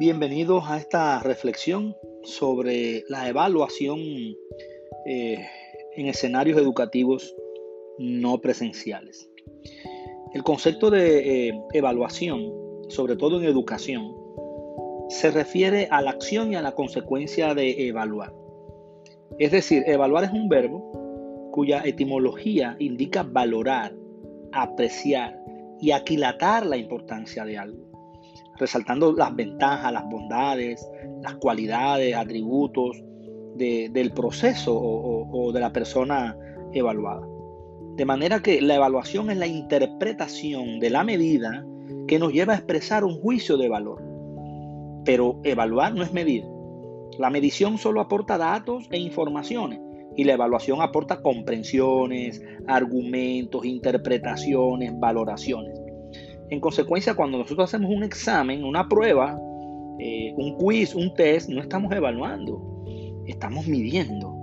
Bienvenidos a esta reflexión sobre la evaluación eh, en escenarios educativos no presenciales. El concepto de eh, evaluación, sobre todo en educación, se refiere a la acción y a la consecuencia de evaluar. Es decir, evaluar es un verbo cuya etimología indica valorar, apreciar y aquilatar la importancia de algo resaltando las ventajas, las bondades, las cualidades, atributos del proceso o, de la persona evaluada. De manera que la evaluación es la interpretación de la medida que nos lleva a expresar un juicio de valor. Pero evaluar no es medir. La medición solo aporta datos e informaciones y la evaluación aporta comprensiones, argumentos, interpretaciones, valoraciones. En consecuencia, cuando nosotros hacemos un examen, una prueba, eh, un quiz, un test, no estamos evaluando, estamos midiendo.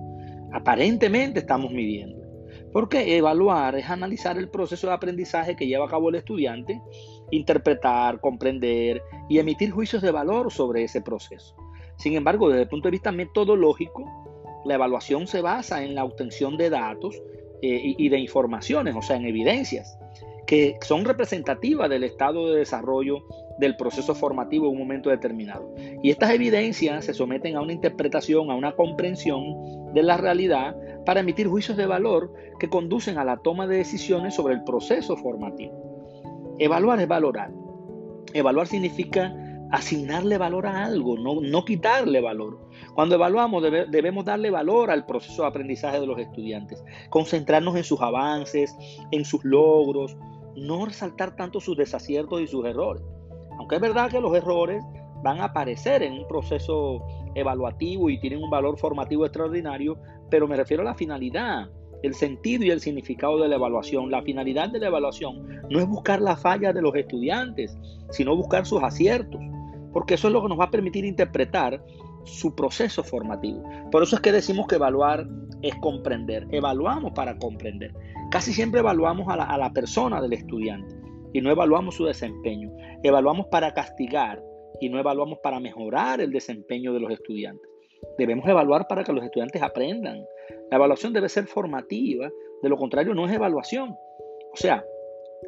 Aparentemente estamos midiendo. Porque evaluar es analizar el proceso de aprendizaje que lleva a cabo el estudiante, interpretar, comprender y emitir juicios de valor sobre ese proceso. Sin embargo, desde el punto de vista metodológico, la evaluación se basa en la obtención de datos eh, y de informaciones, o sea, en evidencias que son representativas del estado de desarrollo del proceso formativo en un momento determinado. Y estas evidencias se someten a una interpretación, a una comprensión de la realidad para emitir juicios de valor que conducen a la toma de decisiones sobre el proceso formativo. Evaluar es valorar. Evaluar significa asignarle valor a algo, no, no quitarle valor. Cuando evaluamos debemos darle valor al proceso de aprendizaje de los estudiantes, concentrarnos en sus avances, en sus logros, no resaltar tanto sus desaciertos y sus errores. Aunque es verdad que los errores van a aparecer en un proceso evaluativo y tienen un valor formativo extraordinario, pero me refiero a la finalidad, el sentido y el significado de la evaluación. La finalidad de la evaluación no es buscar la falla de los estudiantes, sino buscar sus aciertos, porque eso es lo que nos va a permitir interpretar su proceso formativo. Por eso es que decimos que evaluar es comprender. Evaluamos para comprender. Casi siempre evaluamos a la, persona del estudiante y no evaluamos su desempeño. Evaluamos para castigar y no evaluamos para mejorar el desempeño de los estudiantes. Debemos evaluar para que los estudiantes aprendan. La evaluación debe ser formativa, de lo contrario no es evaluación. O sea,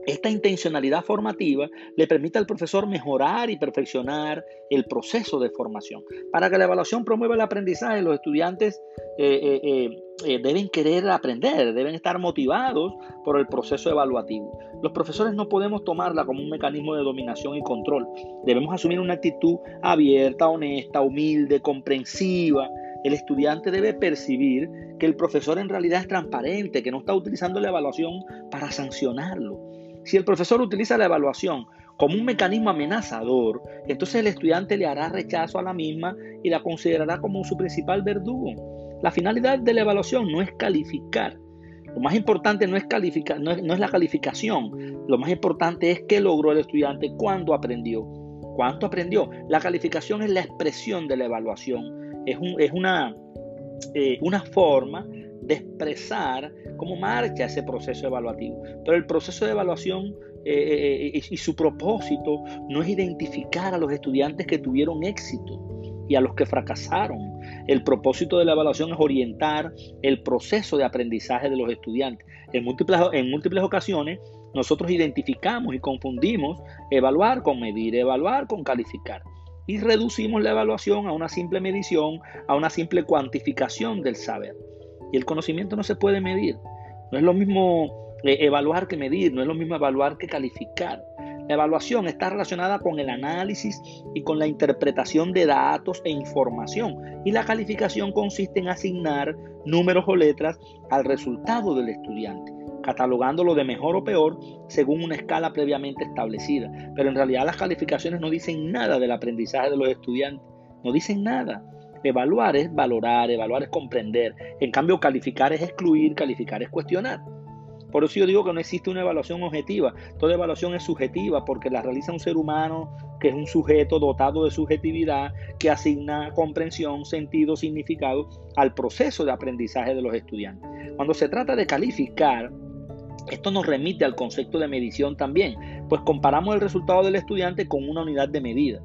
esta intencionalidad formativa le permite al profesor mejorar y perfeccionar el proceso de formación. Para que la evaluación promueva el aprendizaje, los estudiantes eh, eh, eh, deben querer aprender, deben estar motivados por el proceso evaluativo. Los profesores no podemos tomarla como un mecanismo de dominación y control. Debemos asumir una actitud abierta, honesta, humilde, comprensiva. El estudiante debe percibir que el profesor en realidad es transparente, que no está utilizando la evaluación para sancionarlo si el profesor utiliza la evaluación como un mecanismo amenazador, entonces el estudiante le hará rechazo a la misma y la considerará como su principal verdugo. La finalidad de la evaluación no es calificar. Lo más importante no es, no es, la calificación. Lo más importante es qué logró el estudiante, cuándo aprendió. ¿Cuánto aprendió? La calificación es la expresión de la evaluación. Es, una, eh, una forma de expresar cómo marcha ese proceso evaluativo. Pero el proceso de evaluación eh, eh, y su propósito no es identificar a los estudiantes que tuvieron éxito y a los que fracasaron. El propósito de la evaluación es orientar el proceso de aprendizaje de los estudiantes. En múltiples, en múltiples ocasiones nosotros identificamos y confundimos evaluar con medir, evaluar con calificar. Y reducimos la evaluación a una simple medición, a una simple cuantificación del saber. Y el conocimiento no se puede medir. No es lo mismo eh, evaluar que medir, no es lo mismo evaluar que calificar. La evaluación está relacionada con el análisis y con la interpretación de datos e información. Y la calificación consiste en asignar números o letras al resultado del estudiante, catalogándolo de mejor o peor según una escala previamente establecida. Pero en realidad las calificaciones no dicen nada del aprendizaje de los estudiantes, no dicen nada. Evaluar es valorar, evaluar es comprender. En cambio, calificar es excluir, calificar es cuestionar. Por eso yo digo que no existe una evaluación objetiva. Toda evaluación es subjetiva porque la realiza un ser humano que es un sujeto dotado de subjetividad que asigna comprensión, sentido, significado al proceso de aprendizaje de los estudiantes. Cuando se trata de calificar, esto nos remite al concepto de medición también, pues comparamos el resultado del estudiante con una unidad de medida.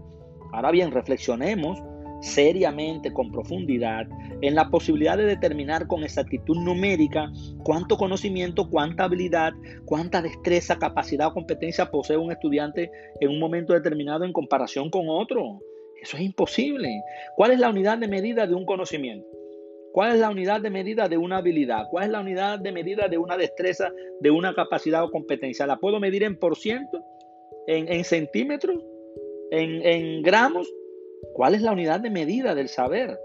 Ahora bien, reflexionemos seriamente, con profundidad, en la posibilidad de determinar con exactitud numérica cuánto conocimiento, cuánta habilidad, cuánta destreza, capacidad o competencia posee un estudiante en un momento determinado en comparación con otro. Eso es imposible. ¿Cuál es la unidad de medida de un conocimiento? ¿Cuál es la unidad de medida de una habilidad? ¿Cuál es la unidad de medida de una destreza, de una capacidad o competencia? ¿La puedo medir en por ciento? ¿En, centímetros? ¿En, ¿En gramos? ¿Cuál es la unidad de medida del saber?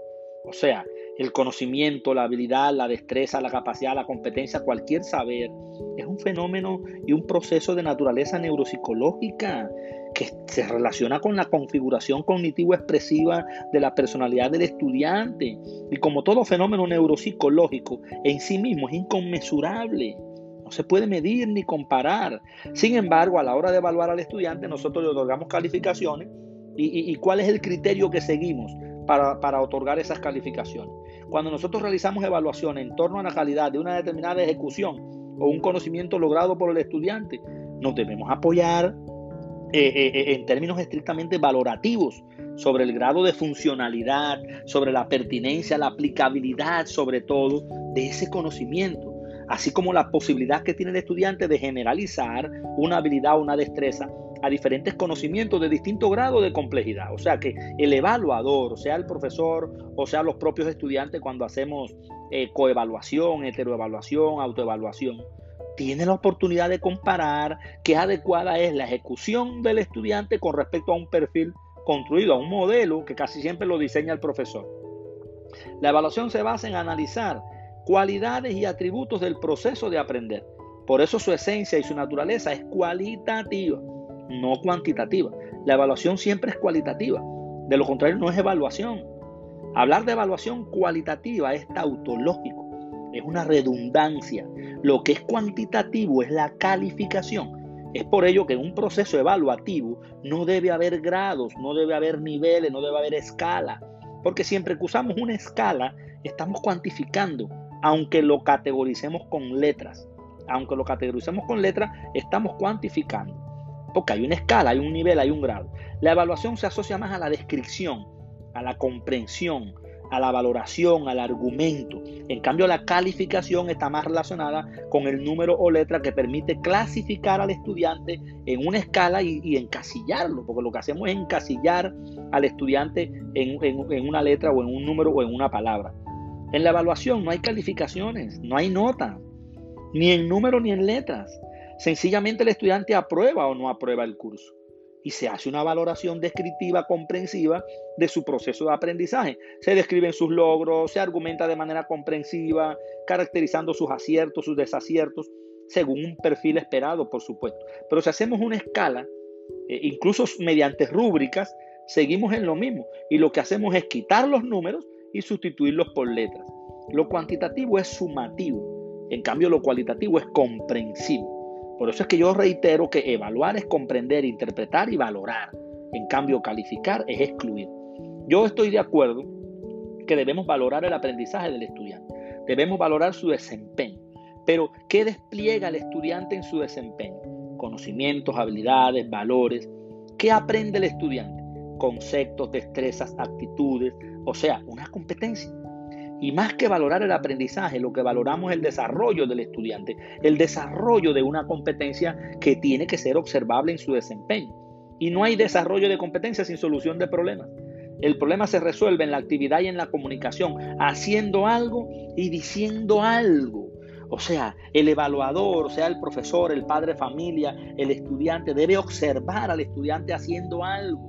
O sea, el conocimiento, la habilidad, la destreza, la capacidad, la competencia, cualquier saber, es un fenómeno y un proceso de naturaleza neuropsicológica que se relaciona con la configuración cognitivo-expresiva de la personalidad del estudiante. Y como todo fenómeno neuropsicológico, en sí mismo es inconmensurable. No se puede medir ni comparar. Sin embargo, a la hora de evaluar al estudiante, nosotros le otorgamos calificaciones ¿Y, cuál es el criterio que seguimos para, otorgar esas calificaciones? Cuando nosotros realizamos evaluación en torno a la calidad de una determinada ejecución o un conocimiento logrado por el estudiante, nos debemos apoyar eh, eh, eh, en términos estrictamente valorativos sobre el grado de funcionalidad, sobre la pertinencia, la aplicabilidad sobre todo de ese conocimiento, así como la posibilidad que tiene el estudiante de generalizar una habilidad o una destreza a diferentes conocimientos de distinto grado de complejidad. O sea que el evaluador, sea el profesor o sea los propios estudiantes cuando hacemos coevaluación, heteroevaluación, autoevaluación, tiene la oportunidad de comparar qué adecuada es la ejecución del estudiante con respecto a un perfil construido, a un modelo que casi siempre lo diseña el profesor. La evaluación se basa en analizar cualidades y atributos del proceso de aprender. Por eso su esencia y su naturaleza es cualitativa no cuantitativa. La evaluación siempre es cualitativa. De lo contrario, no es evaluación. Hablar de evaluación cualitativa es tautológico, es una redundancia. Lo que es cuantitativo es la calificación. Es por ello que en un proceso evaluativo no debe haber grados, no debe haber niveles, no debe haber escala. Porque siempre que usamos una escala, estamos cuantificando, aunque lo categoricemos con letras. Aunque lo categoricemos con letras, estamos cuantificando porque hay una escala, hay un nivel, hay un grado. La evaluación se asocia más a la descripción, a la comprensión, a la valoración, al argumento. En cambio, la calificación está más relacionada con el número o letra que permite clasificar al estudiante en una escala y, encasillarlo, porque lo que hacemos es encasillar al estudiante en, una letra o en un número o en una palabra. En la evaluación no hay calificaciones, no hay notas, ni en número ni en letras. Sencillamente el estudiante aprueba o no aprueba el curso y se hace una valoración descriptiva comprensiva de su proceso de aprendizaje. Se describen sus logros, se argumenta de manera comprensiva, caracterizando sus aciertos, sus desaciertos, según un perfil esperado, por supuesto. Pero si hacemos una escala, eh, incluso mediante rúbricas, seguimos en lo mismo. Y lo que hacemos es quitar los números y sustituirlos por letras. Lo cuantitativo es sumativo, en cambio lo cualitativo es comprensivo. Por eso es que yo reitero que evaluar es comprender, interpretar y valorar. En cambio, calificar es excluir. Yo estoy de acuerdo que debemos valorar el aprendizaje del estudiante. Debemos valorar su desempeño. Pero, ¿qué despliega el estudiante en su desempeño? Conocimientos, habilidades, valores. ¿Qué aprende el estudiante? Conceptos, destrezas, actitudes, o sea, una competencia. Y más que valorar el aprendizaje, lo que valoramos es el desarrollo del estudiante, el desarrollo de una competencia que tiene que ser observable en su desempeño. Y no hay desarrollo de competencia sin solución de problemas. El problema se resuelve en la actividad y en la comunicación, haciendo algo y diciendo algo. O sea, el evaluador, sea el profesor, el padre de familia, el estudiante, debe observar al estudiante haciendo algo.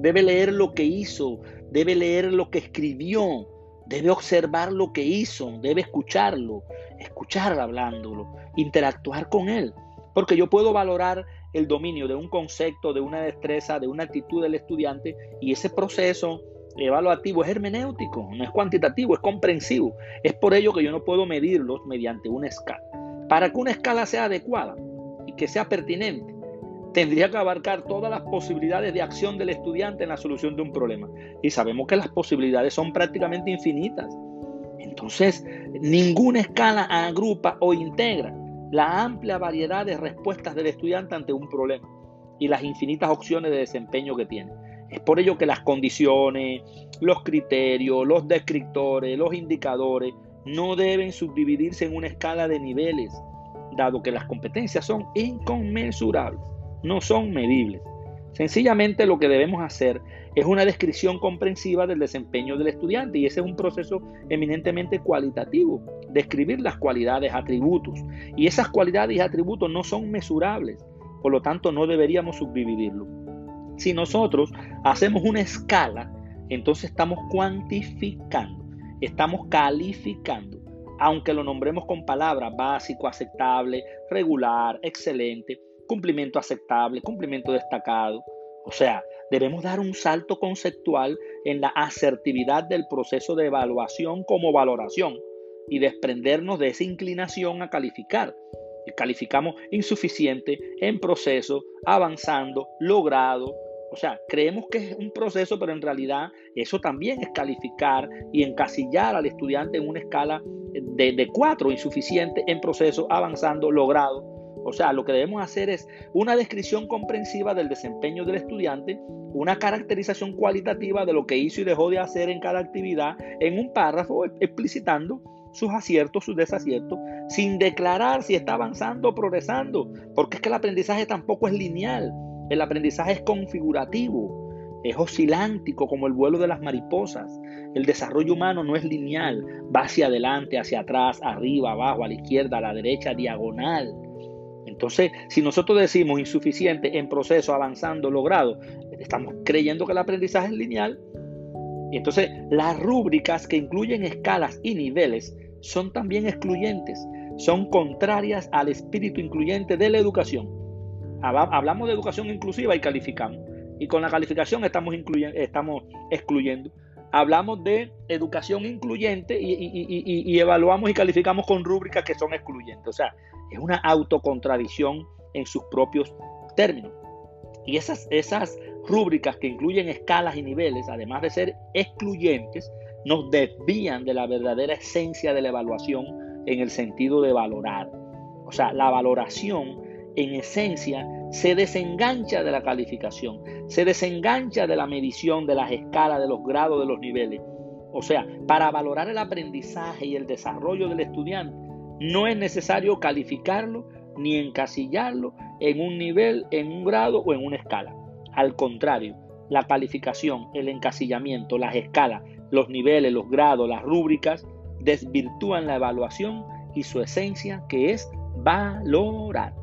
Debe leer lo que hizo, debe leer lo que escribió, Debe observar lo que hizo, debe escucharlo, escuchar hablándolo, interactuar con él. Porque yo puedo valorar el dominio de un concepto, de una destreza, de una actitud del estudiante y ese proceso evaluativo es hermenéutico, no es cuantitativo, es comprensivo. Es por ello que yo no puedo medirlos mediante una escala. Para que una escala sea adecuada y que sea pertinente, tendría que abarcar todas las posibilidades de acción del estudiante en la solución de un problema. Y sabemos que las posibilidades son prácticamente infinitas. Entonces, ninguna escala agrupa o integra la amplia variedad de respuestas del estudiante ante un problema y las infinitas opciones de desempeño que tiene. Es por ello que las condiciones, los criterios, los descriptores, los indicadores no deben subdividirse en una escala de niveles, dado que las competencias son inconmensurables, no son medibles. Sencillamente lo que debemos hacer es una descripción comprensiva del desempeño del estudiante y ese es un proceso eminentemente cualitativo, describir las cualidades, atributos. Y esas cualidades y atributos no son mesurables, por lo tanto no deberíamos subdividirlo. Si nosotros hacemos una escala, entonces estamos cuantificando, estamos calificando, aunque lo nombremos con palabras básico, aceptable, regular, excelente, cumplimiento aceptable, cumplimiento destacado. O sea, debemos dar un salto conceptual en la asertividad del proceso de evaluación como valoración y desprendernos de esa inclinación a calificar. Calificamos insuficiente, en proceso, avanzando, logrado, o sea, creemos que es un proceso, pero en realidad eso también es calificar y encasillar al estudiante en una escala de, de cuatro, insuficiente, en proceso, avanzando, logrado. O sea, lo que debemos hacer es una descripción comprensiva del desempeño del estudiante, una caracterización cualitativa de lo que hizo y dejó de hacer en cada actividad, en un párrafo explicitando sus aciertos, sus desaciertos, sin declarar si está avanzando o progresando, porque es que el aprendizaje tampoco es lineal. El aprendizaje es configurativo, es oscilántico como el vuelo de las mariposas. El desarrollo humano no es lineal, va hacia adelante, hacia atrás, arriba, abajo, a la izquierda, a la derecha, diagonal. Entonces, si nosotros decimos insuficiente en proceso, avanzando, logrado, estamos creyendo que el aprendizaje es lineal. Y entonces, las rúbricas que incluyen escalas y niveles son también excluyentes, son contrarias al espíritu incluyente de la educación. Hablamos de educación inclusiva y calificamos. Y con la calificación estamos, excluyendo. Hablamos de educación incluyente y, evaluamos y calificamos con rúbricas que son excluyentes. O sea, es una autocontradicción en sus propios términos. Y esas, esas rúbricas que incluyen escalas y niveles, además de ser excluyentes, nos desvían de la verdadera esencia de la evaluación en el sentido de valorar. O sea, la valoración en esencia se desengancha de la calificación, se desengancha de la medición de las escalas, de los grados, de los niveles. O sea, para valorar el aprendizaje y el desarrollo del estudiante, no es necesario calificarlo ni encasillarlo en un nivel, en un grado o en una escala. Al contrario, la calificación, el encasillamiento, las escalas, los niveles, los grados, las rúbricas desvirtúan la evaluación y su esencia que es valorar.